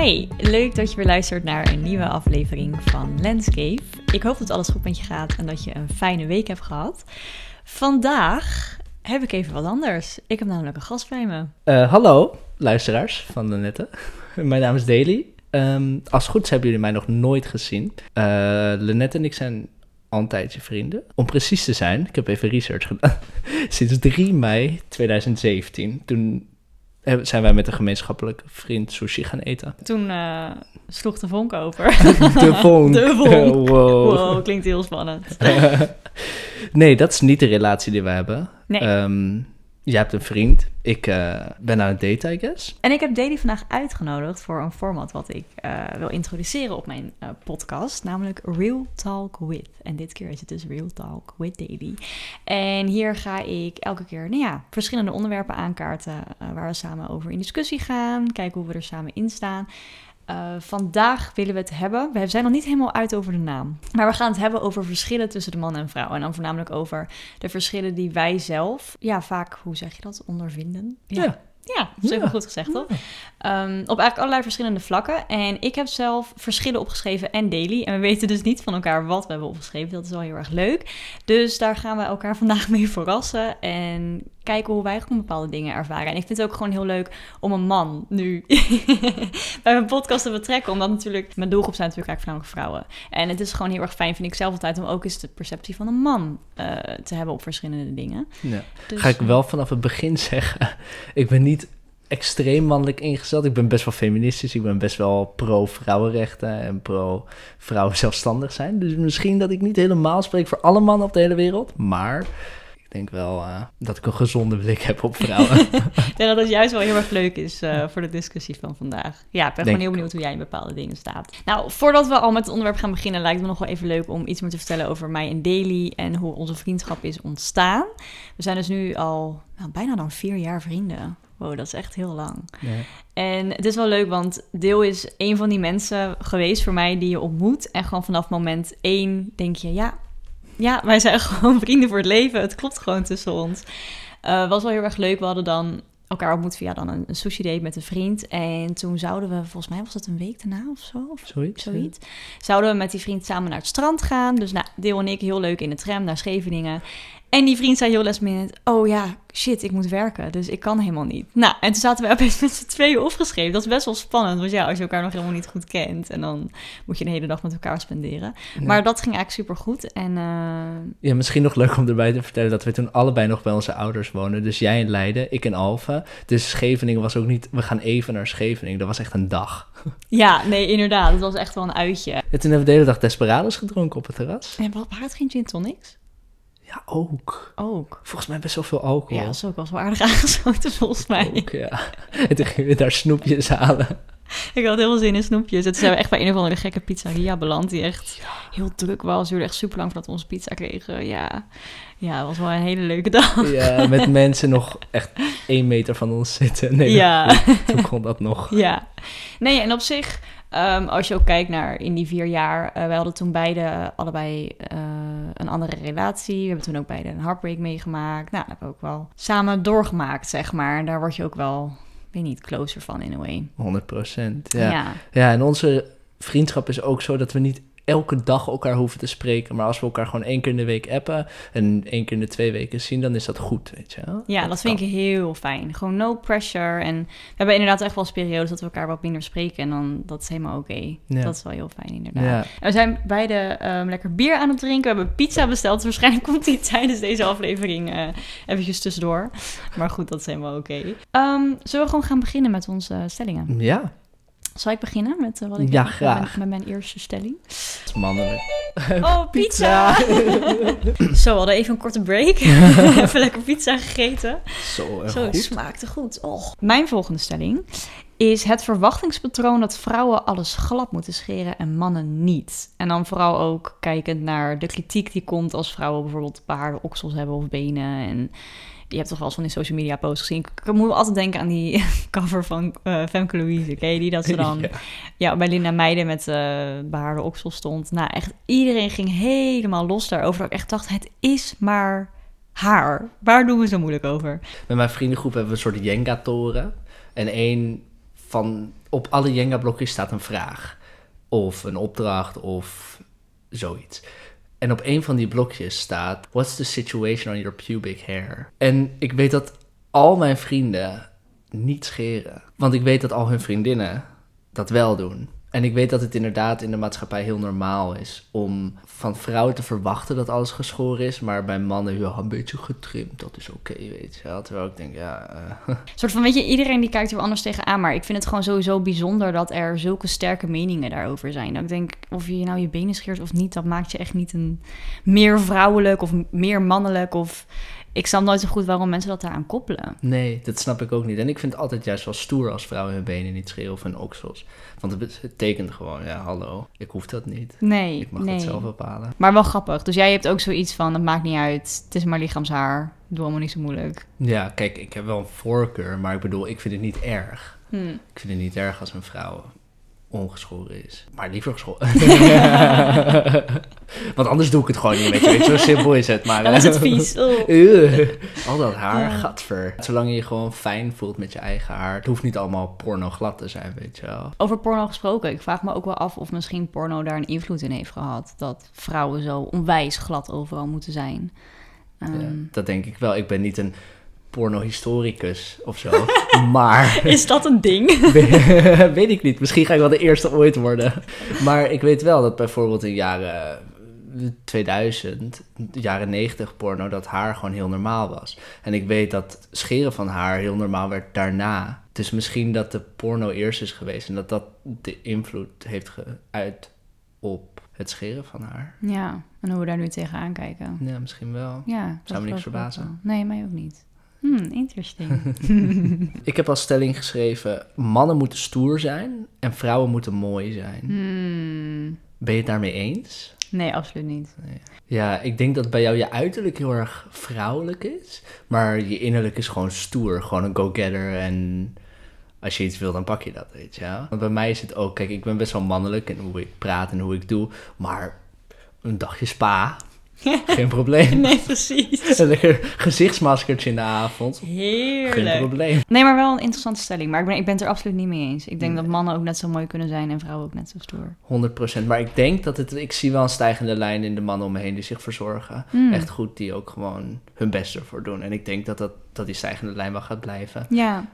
Hi, leuk dat je weer luistert naar een nieuwe aflevering van Landscape. Ik hoop dat alles goed met je gaat en dat je een fijne week hebt gehad. Vandaag heb ik even wat anders. Ik heb namelijk een gast bij me. Uh, hallo, luisteraars van de. Mijn naam is Daily. Um, als goed is hebben jullie mij nog nooit gezien. Uh, Lenette en ik zijn al een tijdje vrienden. Om precies te zijn, ik heb even research gedaan. Sinds 3 mei 2017. Toen zijn wij met een gemeenschappelijke vriend sushi gaan eten. Toen uh, sloeg de vonk over. De vonk. De vonk. Wow. wow klinkt heel spannend. nee, dat is niet de relatie die we hebben. Nee. Um, Jij hebt een vriend. Ik uh, ben aan het daten, I guess. En ik heb Daily vandaag uitgenodigd voor een format wat ik uh, wil introduceren op mijn uh, podcast, namelijk Real Talk With. En dit keer is het dus Real Talk With Daily. En hier ga ik elke keer, nou ja, verschillende onderwerpen aankaarten waar we samen over in discussie gaan, kijken hoe we er samen in staan. Uh, vandaag willen we het hebben. We zijn nog niet helemaal uit over de naam. Maar we gaan het hebben over verschillen tussen de man en vrouw. En dan voornamelijk over de verschillen die wij zelf, ja, vaak, hoe zeg je dat, ondervinden. Ja. ja. Ja, dat is even goed gezegd, toch? Um, op eigenlijk allerlei verschillende vlakken. En ik heb zelf verschillen opgeschreven en daily. En we weten dus niet van elkaar wat we hebben opgeschreven. Dat is wel heel erg leuk. Dus daar gaan we elkaar vandaag mee verrassen. En kijken hoe wij gewoon bepaalde dingen ervaren. En ik vind het ook gewoon heel leuk om een man nu bij mijn podcast te betrekken. Omdat natuurlijk, mijn doelgroep zijn natuurlijk eigenlijk voornamelijk vrouwen. En het is gewoon heel erg fijn, vind ik zelf altijd, om ook eens de perceptie van een man uh, te hebben op verschillende dingen. Ja. Dus, Ga ik wel vanaf het begin zeggen, ik ben niet extreem mannelijk ingesteld. Ik ben best wel feministisch. Ik ben best wel pro-vrouwenrechten en pro-vrouwen zelfstandig zijn. Dus misschien dat ik niet helemaal spreek voor alle mannen op de hele wereld. Maar denk wel uh, dat ik een gezonde blik heb op vrouwen. ik denk dat het juist wel heel erg leuk is uh, voor de discussie van vandaag. Ja, ik ben gewoon heel benieuwd hoe jij in bepaalde dingen staat. Nou, voordat we al met het onderwerp gaan beginnen, lijkt het me nog wel even leuk om iets meer te vertellen over mij en Daily en hoe onze vriendschap is ontstaan. We zijn dus nu al nou, bijna dan vier jaar vrienden. Wow, dat is echt heel lang. Ja. En het is wel leuk, want Deel is een van die mensen geweest voor mij die je ontmoet. En gewoon vanaf moment één denk je, ja, ja, wij zijn gewoon vrienden voor het leven. Het klopt gewoon tussen ons. Uh, was wel heel erg leuk. We hadden dan elkaar ontmoet via dan een, sushi date met een vriend. En toen zouden we, volgens mij was het een week daarna of zo. Of zoiets. zoiets. Zouden we met die vriend samen naar het strand gaan. Dus nou, Deel en ik heel leuk in de tram naar Scheveningen. En die vriend zei heel last minute, oh ja, shit, ik moet werken, dus ik kan helemaal niet. Nou, en toen zaten we opeens met z'n tweeën opgeschreven. Dat is best wel spannend, want ja, als je elkaar nog helemaal niet goed kent... en dan moet je de hele dag met elkaar spenderen. Maar dat ging eigenlijk super goed. En, uh... Ja, misschien nog leuk om erbij te vertellen dat we toen allebei nog bij onze ouders wonen. Dus jij in Leiden, ik in Alphen. Dus Scheveningen was ook niet, we gaan even naar Scheveningen. Dat was echt een dag. Ja, nee, inderdaad. Dat was echt wel een uitje. En toen hebben we de hele dag Desperados gedronken op het terras. En wat het geen gin tonics? Ja, ook. Ook. Volgens mij best wel veel alcohol. Ja, dat is ook wel aardig aangesloten volgens mij. Ook, ja. En toen gingen we daar snoepjes halen. Ik had heel veel zin in snoepjes. Het zijn we echt bij een of andere gekke pizzeria beland die echt heel druk was. duurde echt super lang voordat we onze pizza kregen. Ja. ja, het was wel een hele leuke dag. Ja, met mensen nog echt één meter van ons zitten. Nee, ja. toen kon dat nog. Ja. Nee, en op zich Um, als je ook kijkt naar in die vier jaar, uh, wij hadden toen beide allebei uh, een andere relatie. We hebben toen ook beide een heartbreak meegemaakt. Nou, dat hebben we ook wel samen doorgemaakt, zeg maar. En daar word je ook wel, weet niet, closer van in a way. 100 procent, ja. ja. Ja, en onze vriendschap is ook zo dat we niet elke dag elkaar hoeven te spreken. Maar als we elkaar gewoon één keer in de week appen en één keer in de twee weken zien, dan is dat goed, weet je wel? Ja, dat, vind ik heel fijn. Gewoon no pressure. En we hebben inderdaad echt wel eens periodes dat we elkaar wat minder spreken en dan dat is helemaal oké. Dat is wel heel fijn, inderdaad. Ja. En we zijn beide um, lekker bier aan het drinken. We hebben pizza besteld. Dus waarschijnlijk komt die tijdens deze aflevering uh, eventjes tussendoor. Maar goed, dat is helemaal oké. Um, zullen we gewoon gaan beginnen met onze stellingen? Ja. Zal ik beginnen met uh, wat ik ja, graag. Met, mijn eerste stelling? Mannelijk. Oh, pizza! Zo, we hadden even een korte break. even lekker pizza gegeten. Zo, erg Zo goed. smaakte goed. Oh. Mijn volgende stelling is het verwachtingspatroon dat vrouwen alles glad moeten scheren en mannen niet. En dan vooral ook kijkend naar de kritiek die komt als vrouwen bijvoorbeeld behaarde oksels hebben of benen en je hebt toch wel eens van die social media posts gezien. Ik, moet altijd denken aan die cover van uh, Femke Louise. Ken je die? Dat ze dan ja. ja bij Linda Meijden met uh, behaarde oksel stond. Nou, echt iedereen ging helemaal los daarover. Dat ik echt dacht, het is maar haar. Waar doen we zo moeilijk over? Met mijn vriendengroep hebben we een soort Jenga-toren. En één van op alle Jenga-blokjes staat een vraag. Of een opdracht of zoiets. En op een van die blokjes staat: What's the situation on your pubic hair? En ik weet dat al mijn vrienden niet scheren. Want ik weet dat al hun vriendinnen dat wel doen. En ik weet dat het inderdaad in de maatschappij heel normaal is om van vrouwen te verwachten dat alles geschoren is. Maar bij mannen, ja, een beetje getrimd, dat is oké, weet je wel. Terwijl ik denk, ja... eh, soort van, weet je, iedereen die kijkt er wel anders tegenaan. Maar ik vind het gewoon sowieso bijzonder dat er zulke sterke meningen daarover zijn. Dat ik denk, of je nou je benen scheert of niet, dat maakt je echt niet een meer vrouwelijk of meer mannelijk. Of ik snap nooit zo goed waarom mensen dat daaraan koppelen. Nee, dat snap ik ook niet. En ik vind het altijd juist wel stoer als vrouwen hun benen niet scheren of hun oksels. Want het betekent gewoon, ja, hallo, ik hoef dat niet. Nee, Ik mag nee. dat zelf bepalen. Maar wel grappig. Dus jij hebt ook zoiets van, het maakt niet uit. Het is maar lichaamshaar. Doe allemaal niet zo moeilijk. Ja, kijk, ik heb wel een voorkeur, maar ik bedoel, ik vind het niet erg. Hm. Ik vind het niet erg als een vrouw ongeschoren is. Maar liever geschoren. Want anders doe ik het gewoon niet met je. Weet je, zo simpel is het. Maar, Dan is het vies. Oh. Ugh, al dat haar, Ja. gadver. Zolang je je gewoon fijn voelt met je eigen haar. Het hoeft niet allemaal porno glad te zijn, weet je wel. Over porno gesproken, ik vraag me ook wel af of misschien porno daar een invloed in heeft gehad. Dat vrouwen zo onwijs glad overal moeten zijn. Ehm, Ja, dat denk ik wel. Ik ben niet een pornohistoricus of zo. maar Is dat een ding? weet ik niet. Misschien ga ik wel de eerste ooit worden. Maar ik weet wel dat bijvoorbeeld in jaren 2000, jaren 90 porno, dat haar gewoon heel normaal was. En ik weet dat scheren van haar heel normaal werd daarna. Dus misschien dat de porno eerst is geweest en dat dat de invloed heeft geuit op het scheren van haar. Ja, en hoe we daar nu tegenaan kijken. Ja, misschien wel. Ja, dat Zou me niks verbazen. wel. Nee, mij ook niet. Hmm, interesting. Ik heb als stelling geschreven: mannen moeten stoer zijn en vrouwen moeten mooi zijn. Hmm, Ben je het daarmee eens? nee, absoluut niet. Ja, ik denk dat bij jou je uiterlijk heel erg vrouwelijk is, maar je innerlijk is gewoon stoer, gewoon een go-getter en als je iets wil, dan pak je dat, weet je wel. Want bij mij is het ook, kijk, ik ben best wel mannelijk in hoe ik praat en hoe ik doe, maar een dagje spa, geen probleem. Nee, precies. Een lekker gezichtsmaskertje in de avond, geen Heerlijk. probleem. Nee, maar wel een interessante stelling. Maar ik ben, ik ben het er absoluut niet mee eens. Ik denk Nee. dat mannen ook net zo mooi kunnen zijn en vrouwen ook net zo stoer. 100%. Maar ik denk dat het, ik zie wel een stijgende lijn in de mannen om me heen die zich verzorgen. Hmm. Echt goed, die ook gewoon hun best ervoor doen. En ik denk dat, dat, dat die stijgende lijn wel gaat blijven. Ja,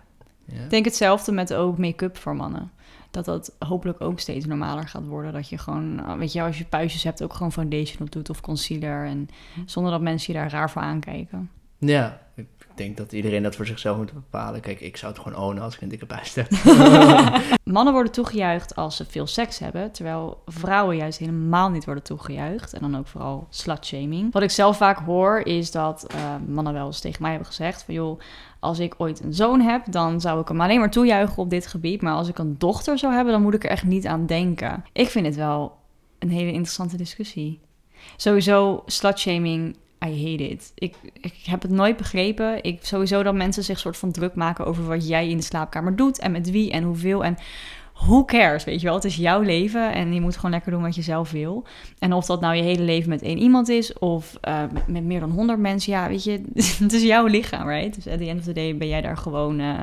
Ja. Ik denk hetzelfde met ook make-up voor mannen. Dat dat hopelijk ook steeds normaler gaat worden. Dat je gewoon, uh, weet je, als je puistjes hebt, ook gewoon foundation op doet of concealer. En zonder dat mensen je daar raar voor aankijken. Ja, ik denk dat iedereen dat voor zichzelf moet bepalen. Kijk, ik zou het gewoon ownen als ik een dikke buis heb. Mannen worden toegejuicht als ze veel seks hebben. Terwijl vrouwen juist helemaal niet worden toegejuicht. En dan ook vooral slutshaming. Wat ik zelf vaak hoor is dat eh, mannen wel eens tegen mij hebben gezegd van joh, als ik ooit een zoon heb, dan zou ik hem alleen maar toejuichen op dit gebied. Maar als ik een dochter zou hebben, dan moet ik er echt niet aan denken. Ik vind het wel een hele interessante discussie. Sowieso slutshaming, I hate it. Ik, ik heb het nooit begrepen. Ik, sowieso dat mensen zich soort van druk maken over wat jij in de slaapkamer doet en met wie en hoeveel. En who cares, weet je wel? Het is jouw leven en je moet gewoon lekker doen wat je zelf wil. En of dat nou je hele leven met één iemand is of eh, met, meer dan honderd mensen, ja, weet je, het is jouw lichaam, right? Dus at the end of the day ben jij daar gewoon, eh,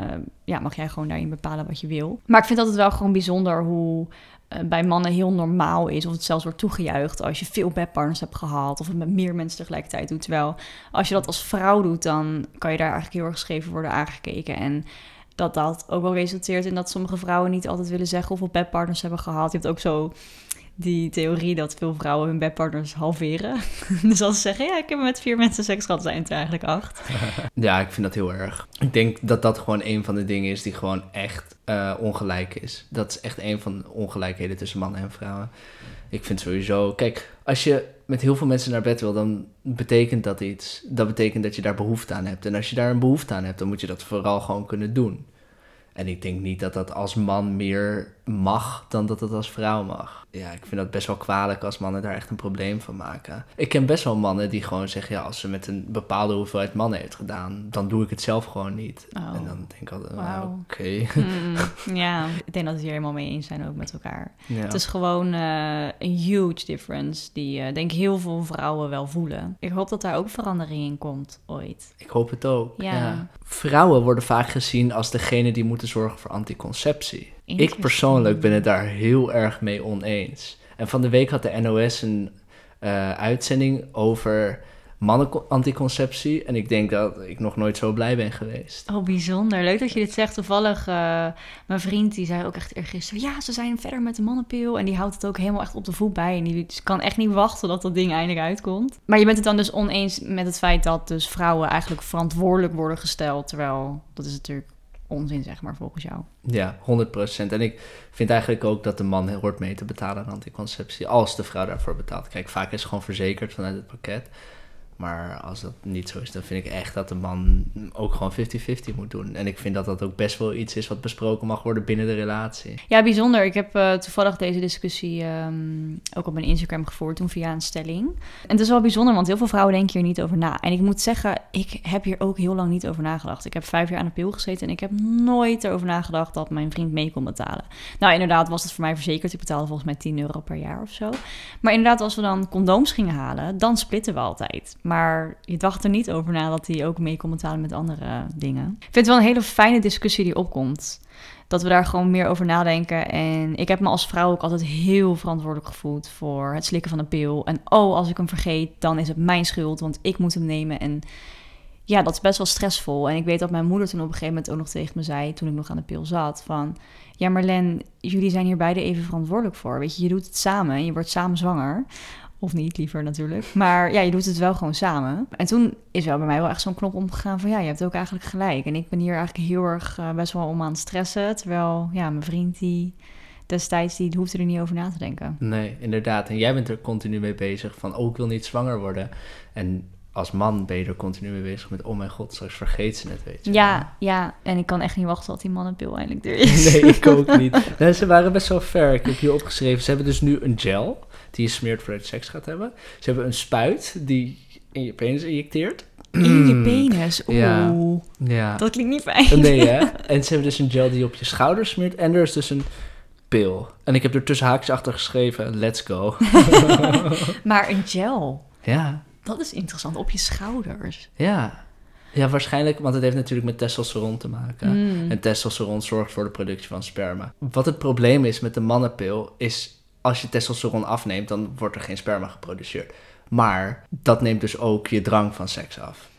ja, mag jij gewoon daarin bepalen wat je wil. Maar ik vind altijd wel gewoon bijzonder hoe bij mannen heel normaal is, of het zelfs wordt toegejuicht als je veel bedpartners hebt gehad, of het met meer mensen tegelijkertijd doet. Terwijl als je dat als vrouw doet, dan kan je daar eigenlijk heel erg scheef worden aangekeken. En dat dat ook wel resulteert in dat sommige vrouwen niet altijd willen zeggen hoeveel bedpartners hebben gehad. Je hebt ook zo die theorie dat veel vrouwen hun bedpartners halveren. dus als ze zeggen, ja, ik heb met vier mensen seks gehad, zijn het er eigenlijk acht. ja, ik vind dat heel erg. Ik denk dat dat gewoon een van de dingen is die gewoon echt eh, ongelijk is. Dat is echt een van de ongelijkheden tussen mannen en vrouwen. Ik vind sowieso... Kijk, als je met heel veel mensen naar bed wil, dan betekent dat iets. Dat betekent dat je daar behoefte aan hebt. En als je daar een behoefte aan hebt, dan moet je dat vooral gewoon kunnen doen. En ik denk niet dat dat als man meer mag dan dat het als vrouw mag. Ja, ik vind dat best wel kwalijk als mannen daar echt een probleem van maken. Ik ken best wel mannen die gewoon zeggen, ja, als ze met een bepaalde hoeveelheid mannen heeft gedaan, dan doe ik het zelf gewoon niet. Oh. En dan denk ik altijd, ah, oké. Mm, ja, ik denk dat we hier helemaal mee eens zijn ook met elkaar. Ja. Het is gewoon eh, een huge difference die eh, denk ik heel veel vrouwen wel voelen. Ik hoop dat daar ook verandering in komt ooit. Ik hoop het ook. Ja. Ja. Vrouwen worden vaak gezien als degene die moeten zorgen voor anticonceptie. Ik persoonlijk ben het daar heel erg mee oneens. En van de week had de NOS een uh, uitzending over mannen-anticonceptie. En ik denk dat ik nog nooit zo blij ben geweest. Oh, bijzonder. Leuk dat je dit zegt. Toevallig, uh, mijn vriend die zei ook echt eergisteren... ja, ze zijn verder met de mannenpil. En die houdt het ook helemaal echt op de voet bij. En die kan echt niet wachten dat dat ding eindelijk uitkomt. Maar je bent het dan dus oneens met het feit dat dus vrouwen eigenlijk verantwoordelijk worden gesteld. Terwijl, dat is natuurlijk onzin, zeg maar, volgens jou. Ja, 100%. En ik vind eigenlijk ook dat de man hoort mee te betalen aan anticonceptie, als de vrouw daarvoor betaalt. Kijk, vaak is gewoon verzekerd vanuit het pakket. Maar als dat niet zo is, dan vind ik echt dat de man ook gewoon 50-50 moet doen. En ik vind dat dat ook best wel iets is wat besproken mag worden binnen de relatie. Ja, bijzonder. Ik heb uh, toevallig deze discussie um, ook op mijn Instagram gevoerd, toen via een stelling. En het is wel bijzonder, want heel veel vrouwen denken hier niet over na. En ik moet zeggen, ik heb hier ook heel lang niet over nagedacht. Ik heb vijf jaar aan de pil gezeten en ik heb nooit erover nagedacht dat mijn vriend mee kon betalen. Nou, inderdaad was het voor mij verzekerd. Ik betaalde volgens mij 10 euro per jaar of zo. Maar inderdaad, als we dan condooms gingen halen, dan splitten we altijd. Maar je dacht er niet over na dat hij ook mee kon met andere dingen. Ik vind het wel een hele fijne discussie die opkomt. Dat we daar gewoon meer over nadenken. En ik heb me als vrouw ook altijd heel verantwoordelijk gevoeld voor het slikken van een pil. En oh, als ik hem vergeet, dan is het mijn schuld, want ik moet hem nemen. En ja, dat is best wel stressvol. En ik weet dat mijn moeder toen op een gegeven moment ook nog tegen me zei, toen ik nog aan de pil zat, van... Ja, Marlen, jullie zijn hier beide even verantwoordelijk voor. Weet je, je doet het samen en je wordt samen zwanger. Of niet, liever natuurlijk. Maar ja, je doet het wel gewoon samen. En toen is wel bij mij wel echt zo'n knop omgegaan van... ja, je hebt ook eigenlijk gelijk. En ik ben hier eigenlijk heel erg uh, best wel om aan het stressen. Terwijl, ja, mijn vriend die destijds, die hoefde er niet over na te denken. Nee, inderdaad. En jij bent er continu mee bezig van... oh, ik wil niet zwanger worden. En als man ben je er continu mee bezig met... oh mijn god, straks vergeet ze het, weet je. Ja, ja. En ik kan echt niet wachten tot die mannenpil eindelijk er is. nee, ik ook niet. Nee, ze waren best wel ver. Ik heb hier opgeschreven. Ze hebben dus nu een gel die je smeert voordat je seks gaat hebben. Ze hebben een spuit die in je penis injecteert. In je penis? Oeh. Ja. ja. Dat klinkt niet fijn. Nee, hè? En ze hebben dus een gel die je op je schouder smeert. En er is dus een pil. En ik heb er tussen haakjes achter geschreven, let's go. maar een gel? Ja. Dat is interessant, op je schouders. Ja. Ja, waarschijnlijk, want het heeft natuurlijk met testosteron te maken. Mm. En testosteron zorgt voor de productie van sperma. Wat het probleem is met de mannenpil, is als je testosteron afneemt, dan wordt er geen sperma geproduceerd. Maar dat neemt dus ook je drang van seks af.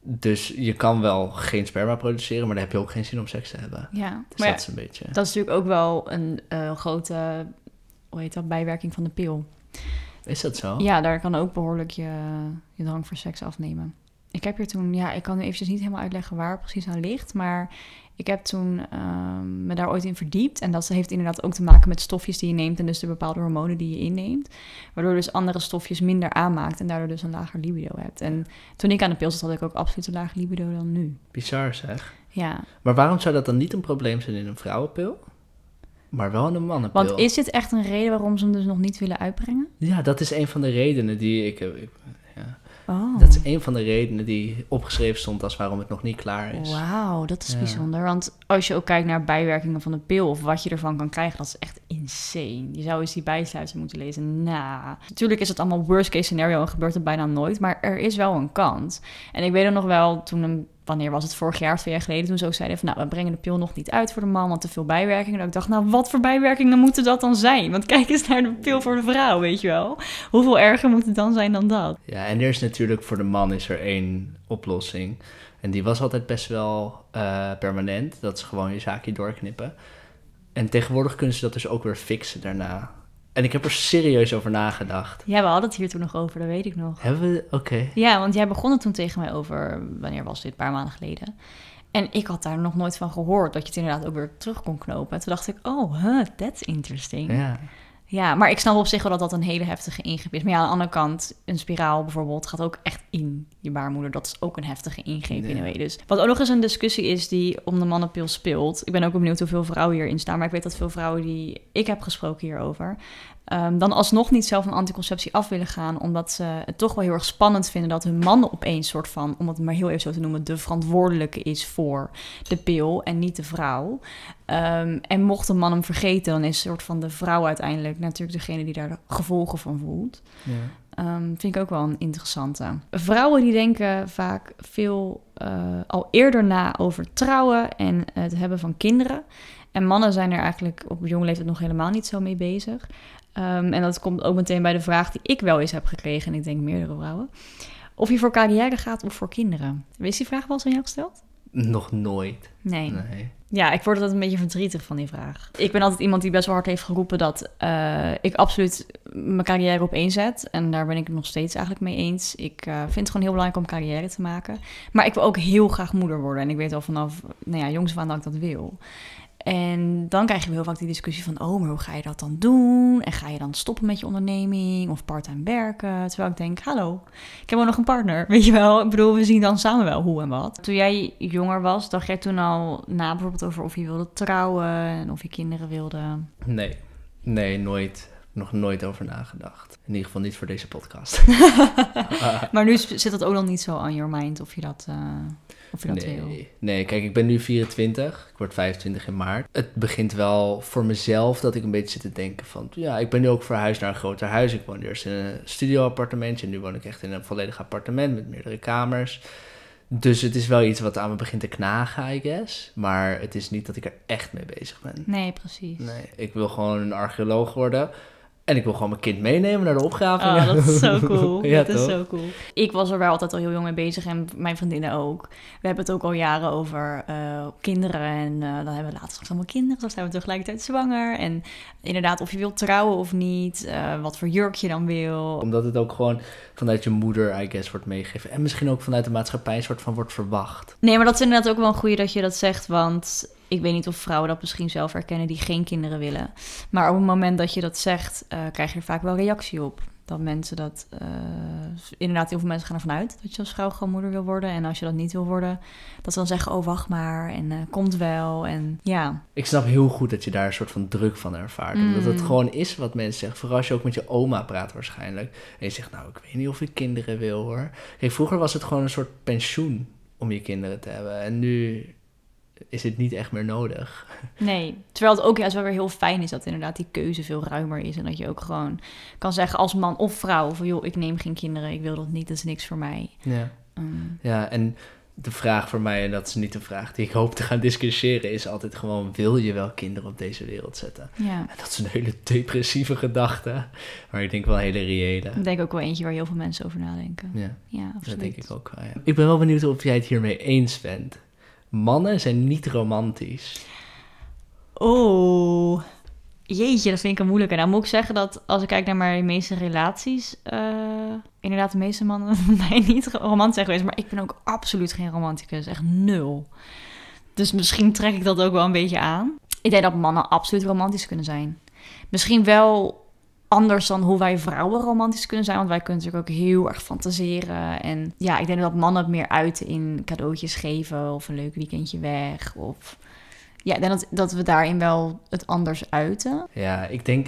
Dus je kan wel geen sperma produceren, maar dan heb je ook geen zin om seks te hebben. Ja, dus dat is een beetje. Dat is natuurlijk ook wel een uh, grote, hoe heet dat, bijwerking van de pil. Is dat zo? Ja, daar kan ook behoorlijk je, je drang voor seks afnemen. Ik heb hier toen, ja, ik kan nu eventjes niet helemaal uitleggen waar precies aan ligt, maar ik heb toen um, me daar ooit in verdiept. En dat heeft inderdaad ook te maken met stofjes die je neemt en dus de bepaalde hormonen die je inneemt. Waardoor dus andere stofjes minder aanmaakt en daardoor dus een lager libido hebt. En toen ik aan de pil zat, had ik ook absoluut een lager libido dan nu. Bizar zeg. Ja. Maar waarom zou dat dan niet een probleem zijn in een vrouwenpil? Maar wel een mannenpil. Want is dit echt een reden waarom ze hem dus nog niet willen uitbrengen? Ja, dat is een van de redenen die ik... ik ja. Oh. Dat is een van de redenen die opgeschreven stond als waarom het nog niet klaar is. Wauw, dat is bijzonder. Want als je ook kijkt naar bijwerkingen van de pil of wat je ervan kan krijgen, dat is echt insane. Je zou eens die bijsluiter moeten lezen. Nou, natuurlijk is het allemaal worst case scenario en gebeurt het bijna nooit, maar er is wel een kans. En ik weet er nog wel, toen een wanneer was het vorig jaar, twee jaar geleden, toen ze ook zeiden van, nou, we brengen de pil nog niet uit voor de man, want te veel bijwerkingen. En ik dacht, nou, wat voor bijwerkingen moeten dat dan zijn? Want kijk eens naar de pil voor de vrouw, weet je wel. Hoeveel erger moet het dan zijn dan dat? Ja, en er is natuurlijk voor de man is er één oplossing. En die was altijd best wel uh, permanent. Dat is gewoon je zaakje doorknippen. En tegenwoordig kunnen ze dat dus ook weer fixen daarna. En ik heb er serieus over nagedacht. Ja, we hadden het hier toen nog over, dat weet ik nog. Hebben we? Oké. Ja, want jij begon het toen tegen mij over, wanneer was dit? Een paar maanden geleden. En ik had daar nog nooit van gehoord, dat je het inderdaad ook weer terug kon knopen. En toen dacht ik, oh, huh, that's interesting. Ja. Ja, maar ik snap op zich wel dat dat een hele heftige ingreep is. Maar ja, aan de andere kant, een spiraal bijvoorbeeld gaat ook echt in je baarmoeder. Dat is ook een heftige ingreep in een way. Dus wat ook nog eens een discussie is die om de mannenpil speelt. Ik ben ook benieuwd hoeveel vrouwen hierin staan. Maar ik weet dat veel vrouwen die ik heb gesproken hierover... Um, dan alsnog niet zelf een anticonceptie af willen gaan, omdat ze het toch wel heel erg spannend vinden dat hun man opeens soort van, om het maar heel even zo te noemen, de verantwoordelijke is voor de pil en niet de vrouw. Um, en mocht de man hem vergeten, dan is soort van de vrouw uiteindelijk natuurlijk degene die daar de gevolgen van voelt. Ja. Ehm, vind ik ook wel een interessante. Vrouwen die denken vaak veel eh, al eerder na over trouwen en het hebben van kinderen. En mannen zijn er eigenlijk op jonge leeftijd nog helemaal niet zo mee bezig. Ehm, en dat komt ook meteen bij de vraag die ik wel eens heb gekregen, en ik denk meerdere vrouwen. Of je voor carrière gaat of voor kinderen. Is die vraag wel eens aan jou gesteld? Nog nooit. Nee. Nee. Ja, ik word altijd een beetje verdrietig van die vraag. Ik ben altijd iemand die best wel hard heeft geroepen dat eh, ik absoluut mijn carrière op één zet. En daar ben ik het nog steeds eigenlijk mee eens. Ik eh, vind het gewoon heel belangrijk om carrière te maken. Maar ik wil ook heel graag moeder worden. En ik weet al vanaf nou ja, jongs af aan dat ik dat wil. En dan krijg je heel vaak die discussie van, oh, maar hoe ga je dat dan doen? En ga je dan stoppen met je onderneming of parttime werken? Terwijl ik denk, hallo, ik heb ook nog een partner, weet je wel? Ik bedoel, we zien dan samen wel hoe en wat. Toen jij jonger was, dacht jij toen al na bijvoorbeeld over of je wilde trouwen en of je kinderen wilde? Nee. Nee, nooit. Nog nooit over nagedacht. In ieder geval niet voor deze podcast. Maar nu zit dat ook nog niet zo aan your mind of je dat, eh, of je dat wil. Nee. nee, kijk, ik ben nu 24. Ik word 25 in maart. Het begint wel voor mezelf dat ik een beetje zit te denken van... Ja, ik ben nu ook verhuisd naar een groter huis. Ik woon eerst in een studioappartementje. En nu woon ik echt in een volledig appartement met meerdere kamers. Dus het is wel iets wat aan me begint te knagen, I guess. Maar het is niet dat ik er echt mee bezig ben. Nee, precies. Nee, ik wil gewoon een archeoloog worden. En ik wil gewoon mijn kind meenemen naar de opgravingen. Oh, dat is zo cool. ja, dat is toch? zo cool. Ik was er wel altijd al heel jong mee bezig en mijn vriendinnen ook. We hebben het ook al jaren over eh, kinderen. En eh, dan hebben we later straks allemaal kinderen. Straks zijn we tegelijkertijd zwanger. En inderdaad, of je wilt trouwen of niet. eh, wat voor jurk je dan wil. Omdat het ook gewoon vanuit je moeder, I guess, wordt meegegeven. En misschien ook vanuit de maatschappij een soort van wordt verwacht. Nee, maar dat is inderdaad ook wel een goeie dat je dat zegt. Want ik weet niet of vrouwen dat misschien zelf herkennen die geen kinderen willen. Maar op het moment dat je dat zegt, eh, krijg je er vaak wel reactie op. Dat mensen dat... eh, inderdaad, heel veel mensen gaan ervan uit dat je als vrouw gewoon moeder wil worden. En als je dat niet wil worden, dat ze dan zeggen... Oh, wacht maar en eh, komt wel. En ja, Ik snap heel goed dat je daar een soort van druk van ervaart. Mm. Omdat het gewoon is wat mensen zeggen. Vooral als je ook met je oma praat waarschijnlijk. En je zegt, nou, ik weet niet of ik kinderen wil hoor. Kijk, vroeger was het gewoon een soort pensioen om je kinderen te hebben. En nu is het niet echt meer nodig. nee. Terwijl het ook juist wel weer heel fijn is dat inderdaad die keuze veel ruimer is. En dat je ook gewoon kan zeggen als man of vrouw... van joh, ik neem geen kinderen, ik wil dat niet, dat is niks voor mij. Ja. Ehm, Ja, en de vraag voor mij, en dat is niet een vraag die ik hoop te gaan discussiëren, is altijd gewoon: wil je wel kinderen op deze wereld zetten? ja. En dat is een hele depressieve gedachte, maar ik denk wel een hele reële. Ik denk ook wel eentje waar heel veel mensen over nadenken. Ja, Ja, absoluut. dat denk ik ook wel. Ja. Ik ben wel benieuwd of jij het hiermee eens bent. Mannen zijn niet romantisch. Oh, jeetje, dat vind ik een moeilijke. Nou moet ik zeggen dat als ik kijk naar mijn meeste relaties... eh, inderdaad, de meeste mannen mij niet romantisch zijn geweest. Maar ik ben ook absoluut geen romanticus. Echt nul. Dus misschien trek ik dat ook wel een beetje aan. Ik denk dat mannen absoluut romantisch kunnen zijn. Misschien wel anders dan hoe wij vrouwen romantisch kunnen zijn. Want wij kunnen natuurlijk ook heel erg fantaseren. En ja, ik denk dat mannen het meer uiten in cadeautjes geven... of een leuk weekendje weg, of... Ja, ik denk dat, dat we daarin wel het anders uiten. Ja, ik denk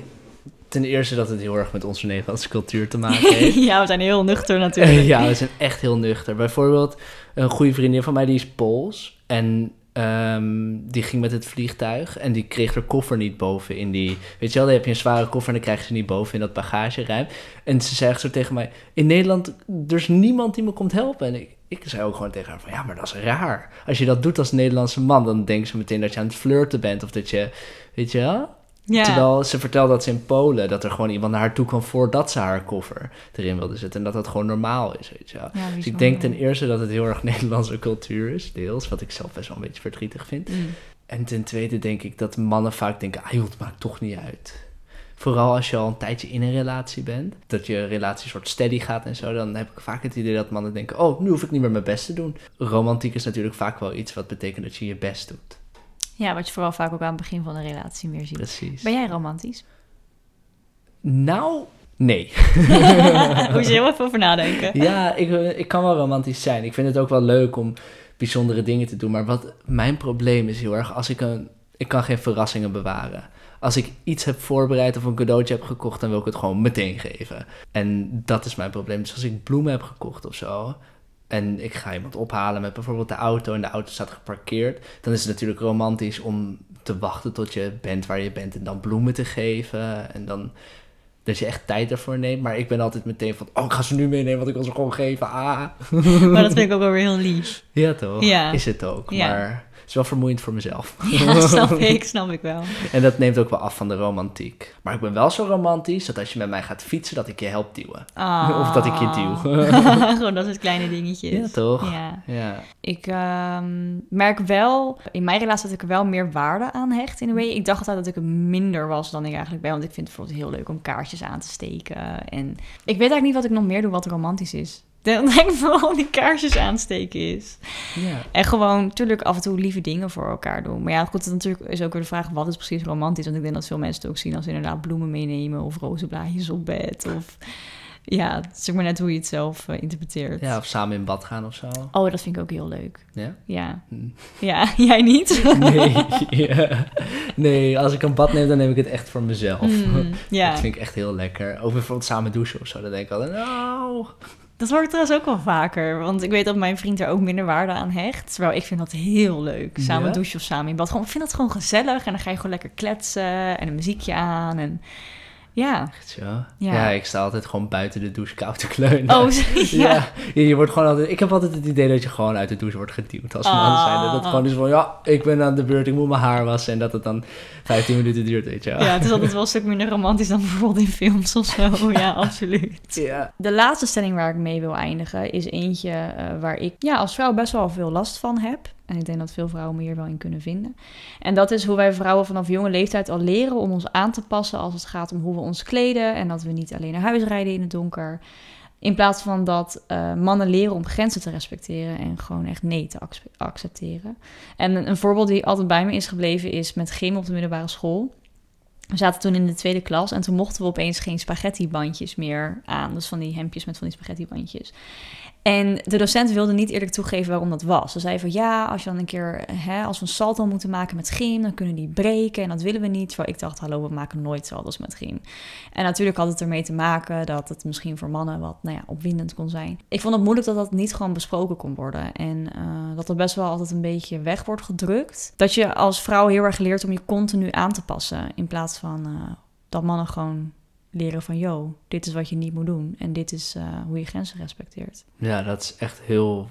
ten eerste dat het heel erg met onze Nederlandse cultuur te maken heeft. ja, we zijn heel nuchter natuurlijk. ja, we zijn echt heel nuchter. Bijvoorbeeld, een goede vriendin van mij, die is Pools. En ehm, die ging met het vliegtuig en die kreeg haar koffer niet boven in die... Weet je wel, dan heb je een zware koffer en dan krijg je ze niet boven in dat bagageruim. En ze zei echt zo tegen mij, in Nederland, er is niemand die me komt helpen. En ik, ik zei ook gewoon tegen haar van, ja, maar dat is raar. Als je dat doet als Nederlandse man, dan denken ze meteen dat je aan het flirten bent. Of dat je, weet je wel? Ja. Terwijl ze vertelde dat ze in Polen, dat er gewoon iemand naar haar toe kwam voordat ze haar koffer erin wilde zetten. En dat dat gewoon normaal is, weet je wel. Ja, Dus ik denk ten eerste dat het heel erg Nederlandse cultuur is, deels, wat ik zelf best wel een beetje verdrietig vind. Mm. En ten tweede denk ik dat mannen vaak denken, ah joh, het maakt toch niet uit. Vooral als je al een tijdje in een relatie bent, dat je relatie soort steady gaat en zo, dan heb ik vaak het idee dat mannen denken, oh, nu hoef ik niet meer mijn best te doen. Romantiek is natuurlijk vaak wel iets wat betekent dat je je best doet. Ja, wat je vooral vaak ook aan het begin van een relatie meer ziet. Precies. Ben jij romantisch? Nou, nee. Moet je heel even over nadenken. Ja, ik, ik kan wel romantisch zijn. Ik vind het ook wel leuk om bijzondere dingen te doen. Maar wat mijn probleem is heel erg, als ik een... Ik kan geen verrassingen bewaren. Als ik iets heb voorbereid of een cadeautje heb gekocht, dan wil ik het gewoon meteen geven. En dat is mijn probleem. Dus als ik bloemen heb gekocht of zo, en ik ga iemand ophalen met bijvoorbeeld de auto en de auto staat geparkeerd, dan is het natuurlijk romantisch om te wachten tot je bent waar je bent en dan bloemen te geven. En dan dat je echt tijd ervoor neemt. Maar ik ben altijd meteen van, oh, ik ga ze nu meenemen, want ik wil ze gewoon geven. Ah. Maar dat vind ik ook wel weer heel lief. Ja, toch? Ja. Is het ook. Ja. Maar is wel vermoeiend voor mezelf. Ja, snap ik, snap ik wel. En dat neemt ook wel af van de romantiek. Maar ik ben wel zo romantisch dat als je met mij gaat fietsen, dat ik je help duwen. Ah. Of dat ik je duw. Gewoon dat soort kleine dingetjes. Ja, toch? Ja. Ja. Ik ehm, merk wel, in mijn relatie dat ik er wel meer waarde aan hecht in een way. Ik dacht altijd dat ik er minder was dan ik eigenlijk ben. Want ik vind het bijvoorbeeld heel leuk om kaartjes aan te steken. En ik weet eigenlijk niet wat ik nog meer doe wat romantisch is. Dan denk ik vooral die kaarsjes aansteken is. ja. En gewoon natuurlijk af en toe lieve dingen voor elkaar doen. Maar ja, goed, natuurlijk is ook weer de vraag, wat is precies romantisch? Want ik denk dat veel mensen het ook zien als inderdaad bloemen meenemen... of rozenblaadjes op bed. Of ja, het is maar net hoe je het zelf eh, interpreteert. ja, of samen in bad gaan of zo. Oh, dat vind ik ook heel leuk. Ja? Ja. Hm. Ja, jij niet? Nee, ja. nee, als ik een bad neem, dan neem ik het echt voor mezelf. Mm, ja, Dat vind ik echt heel lekker. Ook bijvoorbeeld samen douchen of zo. Dan denk ik altijd, nou... dat hoor ik trouwens ook wel vaker. Want ik weet dat mijn vriend er ook minder waarde aan hecht. Terwijl ik vind dat heel leuk. Samen Ja? douchen of samen in bad. Gewoon, ik vind dat gewoon gezellig. En dan ga je gewoon lekker kletsen en een muziekje aan. En ja. Echt zo? Ja. Ja. ik sta altijd gewoon buiten de douche koud te kleunen. Oh, ja. Ja, je, wordt gewoon altijd... Ik heb altijd het idee dat je gewoon uit de douche wordt geduwd als man Ah. zijn. Dat het gewoon is van, ja, ik ben aan de beurt, ik moet mijn haar wassen. En dat het dan 15 minuten duurt, weet je wel. Ja, het is altijd wel een stuk minder romantisch dan bijvoorbeeld in films of zo. Ja, absoluut. Ja. De laatste stelling waar ik mee wil eindigen is eentje eh, waar ik ja, als vrouw best wel veel last van heb. En ik denk dat veel vrouwen me hier wel in kunnen vinden. En dat is hoe wij vrouwen vanaf jonge leeftijd al leren om ons aan te passen als het gaat om hoe we ons kleden. En dat we niet alleen naar huis rijden in het donker. In plaats van dat eh, mannen leren om grenzen te respecteren en gewoon echt nee te ac- accepteren. En een, een voorbeeld die altijd bij me is gebleven is met gym op de middelbare school. We zaten toen in de tweede klas en toen mochten we opeens geen spaghettibandjes meer aan. Dus van die hemdjes met van die spaghettibandjes. En de docent wilde niet eerlijk toegeven waarom dat was. Ze zei van ja, als je dan een keer, hè, als we een salto moeten maken met gym, dan kunnen die breken en dat willen we niet. Terwijl ik dacht, hallo, we maken nooit salto's met gym. En natuurlijk had het ermee te maken dat het misschien voor mannen wat nou ja, opwindend kon zijn. Ik vond het moeilijk dat dat niet gewoon besproken kon worden. En eh, dat er best wel altijd een beetje weg wordt gedrukt. Dat je als vrouw heel erg leert om je continu aan te passen. In plaats van eh, dat mannen gewoon leren van, yo, dit is wat je niet moet doen. En dit is eh, hoe je grenzen respecteert. ja, dat is echt heel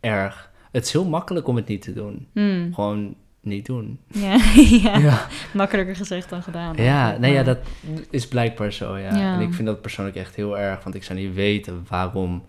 erg. Het is heel makkelijk om het niet te doen. Hmm. Gewoon niet doen. Ja, ja. Ja, makkelijker gezegd dan gedaan. ja nee, ja, dat is blijkbaar zo, ja. Ja. En ik vind dat persoonlijk echt heel erg, want ik zou niet weten waarom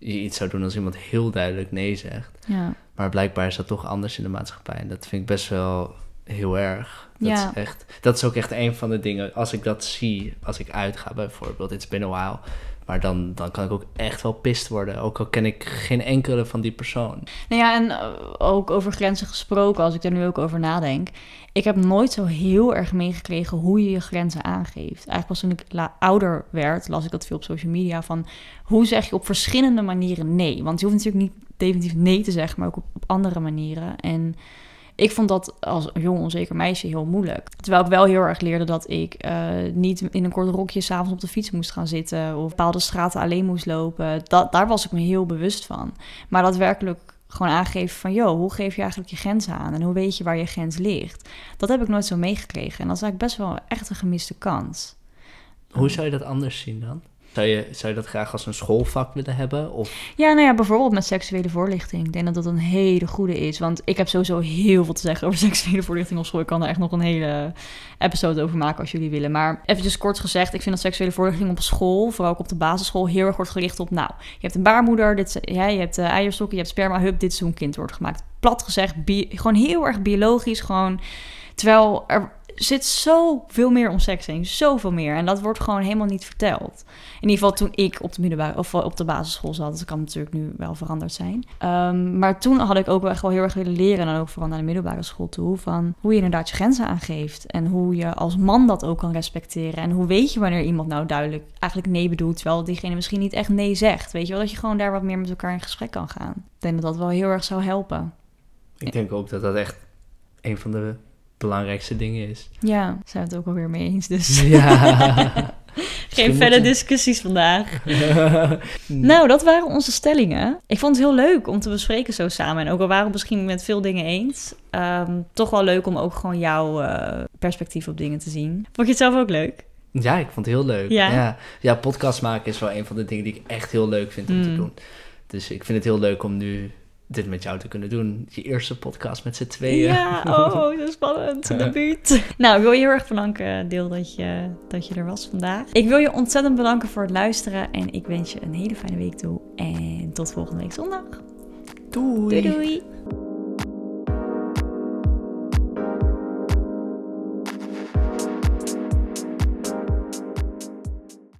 je iets zou doen als iemand heel duidelijk nee zegt. Ja. Maar blijkbaar is dat toch anders in de maatschappij. En dat vind ik best wel heel erg. Dat, Ja. is echt, dat is ook echt een van de dingen, als ik dat zie, als ik uitga bijvoorbeeld, it's been a while. Maar dan, dan kan ik ook echt wel pist worden, ook al ken ik geen enkele van die persoon. Nou ja, en eh, ook over grenzen gesproken, als ik er nu ook over nadenk. Ik heb nooit zo heel erg meegekregen hoe je je grenzen aangeeft. Eigenlijk pas toen ik ouder werd, las ik dat veel op social media. Van hoe zeg je op verschillende manieren nee? Want je hoeft natuurlijk niet definitief nee te zeggen, maar ook op, op andere manieren. En ik vond dat als jong onzeker meisje heel moeilijk. Terwijl ik wel heel erg leerde dat ik eh, niet in een kort rokje s'avonds op de fiets moest gaan zitten. Of bepaalde straten alleen moest lopen. Dat, daar was ik me heel bewust van. Maar daadwerkelijk gewoon aangeven van... joh, hoe geef je eigenlijk je grenzen aan? En hoe weet je waar je grens ligt? Dat heb ik nooit zo meegekregen. En dat is eigenlijk best wel echt een gemiste kans. Hoe zou je dat anders zien dan? Zou je, zou je dat graag als een schoolvak willen hebben? Of, Ja, nou ja, bijvoorbeeld met seksuele voorlichting. Ik denk dat dat een hele goede is. Want ik heb sowieso heel veel te zeggen over seksuele voorlichting op school. Ik kan er echt nog een hele episode over maken als jullie willen. Maar eventjes kort gezegd, ik vind dat seksuele voorlichting op school, vooral ook op de basisschool, heel erg wordt gericht op... Nou, je hebt een baarmoeder, dit, ja, je hebt eh, eierstokken, je hebt sperma, hup, dit is hoe een kind wordt gemaakt. Plat gezegd, gewoon heel erg biologisch, gewoon... Terwijl er zit zoveel meer om seks heen, zoveel meer. En dat wordt gewoon helemaal niet verteld. In ieder geval toen ik op de middelbare of op de basisschool zat. Dat kan natuurlijk nu wel veranderd zijn. Ehm, maar toen had ik ook echt wel heel erg willen leren. En dan ook vooral naar de middelbare school toe. Van hoe je inderdaad je grenzen aangeeft. En hoe je als man dat ook kan respecteren. En hoe weet je wanneer iemand nou duidelijk eigenlijk nee bedoelt. Terwijl diegene misschien niet echt nee zegt. Weet je wel, dat je gewoon daar wat meer met elkaar in gesprek kan gaan. Ik denk dat dat wel heel erg zou helpen. ik denk ook dat dat echt een van de belangrijkste dingen is. Ja, zijn we het ook alweer mee eens. Dus Ja. geen verder discussies vandaag. Nou, dat waren onze stellingen. Ik vond het heel leuk om te bespreken zo samen. En ook al waren we misschien met veel dingen eens. ehm, toch wel leuk om ook gewoon jouw eh, perspectief op dingen te zien. Vond je het zelf ook leuk? Ja, ik vond het heel leuk. Ja? Ja. ja, podcast maken is wel een van de dingen die ik echt heel leuk vind om te Mm. doen. Dus ik vind het heel leuk om nu dit met jou te kunnen doen. Je eerste podcast met z'n tweeën. Ja, oh, zo spannend. De buurt. Nou, ik wil je heel erg bedanken, Deel, dat je, dat je er was vandaag. Ik wil je ontzettend bedanken voor het luisteren. En ik wens je een hele fijne week toe. En tot volgende week zondag. Doei. Doei doei.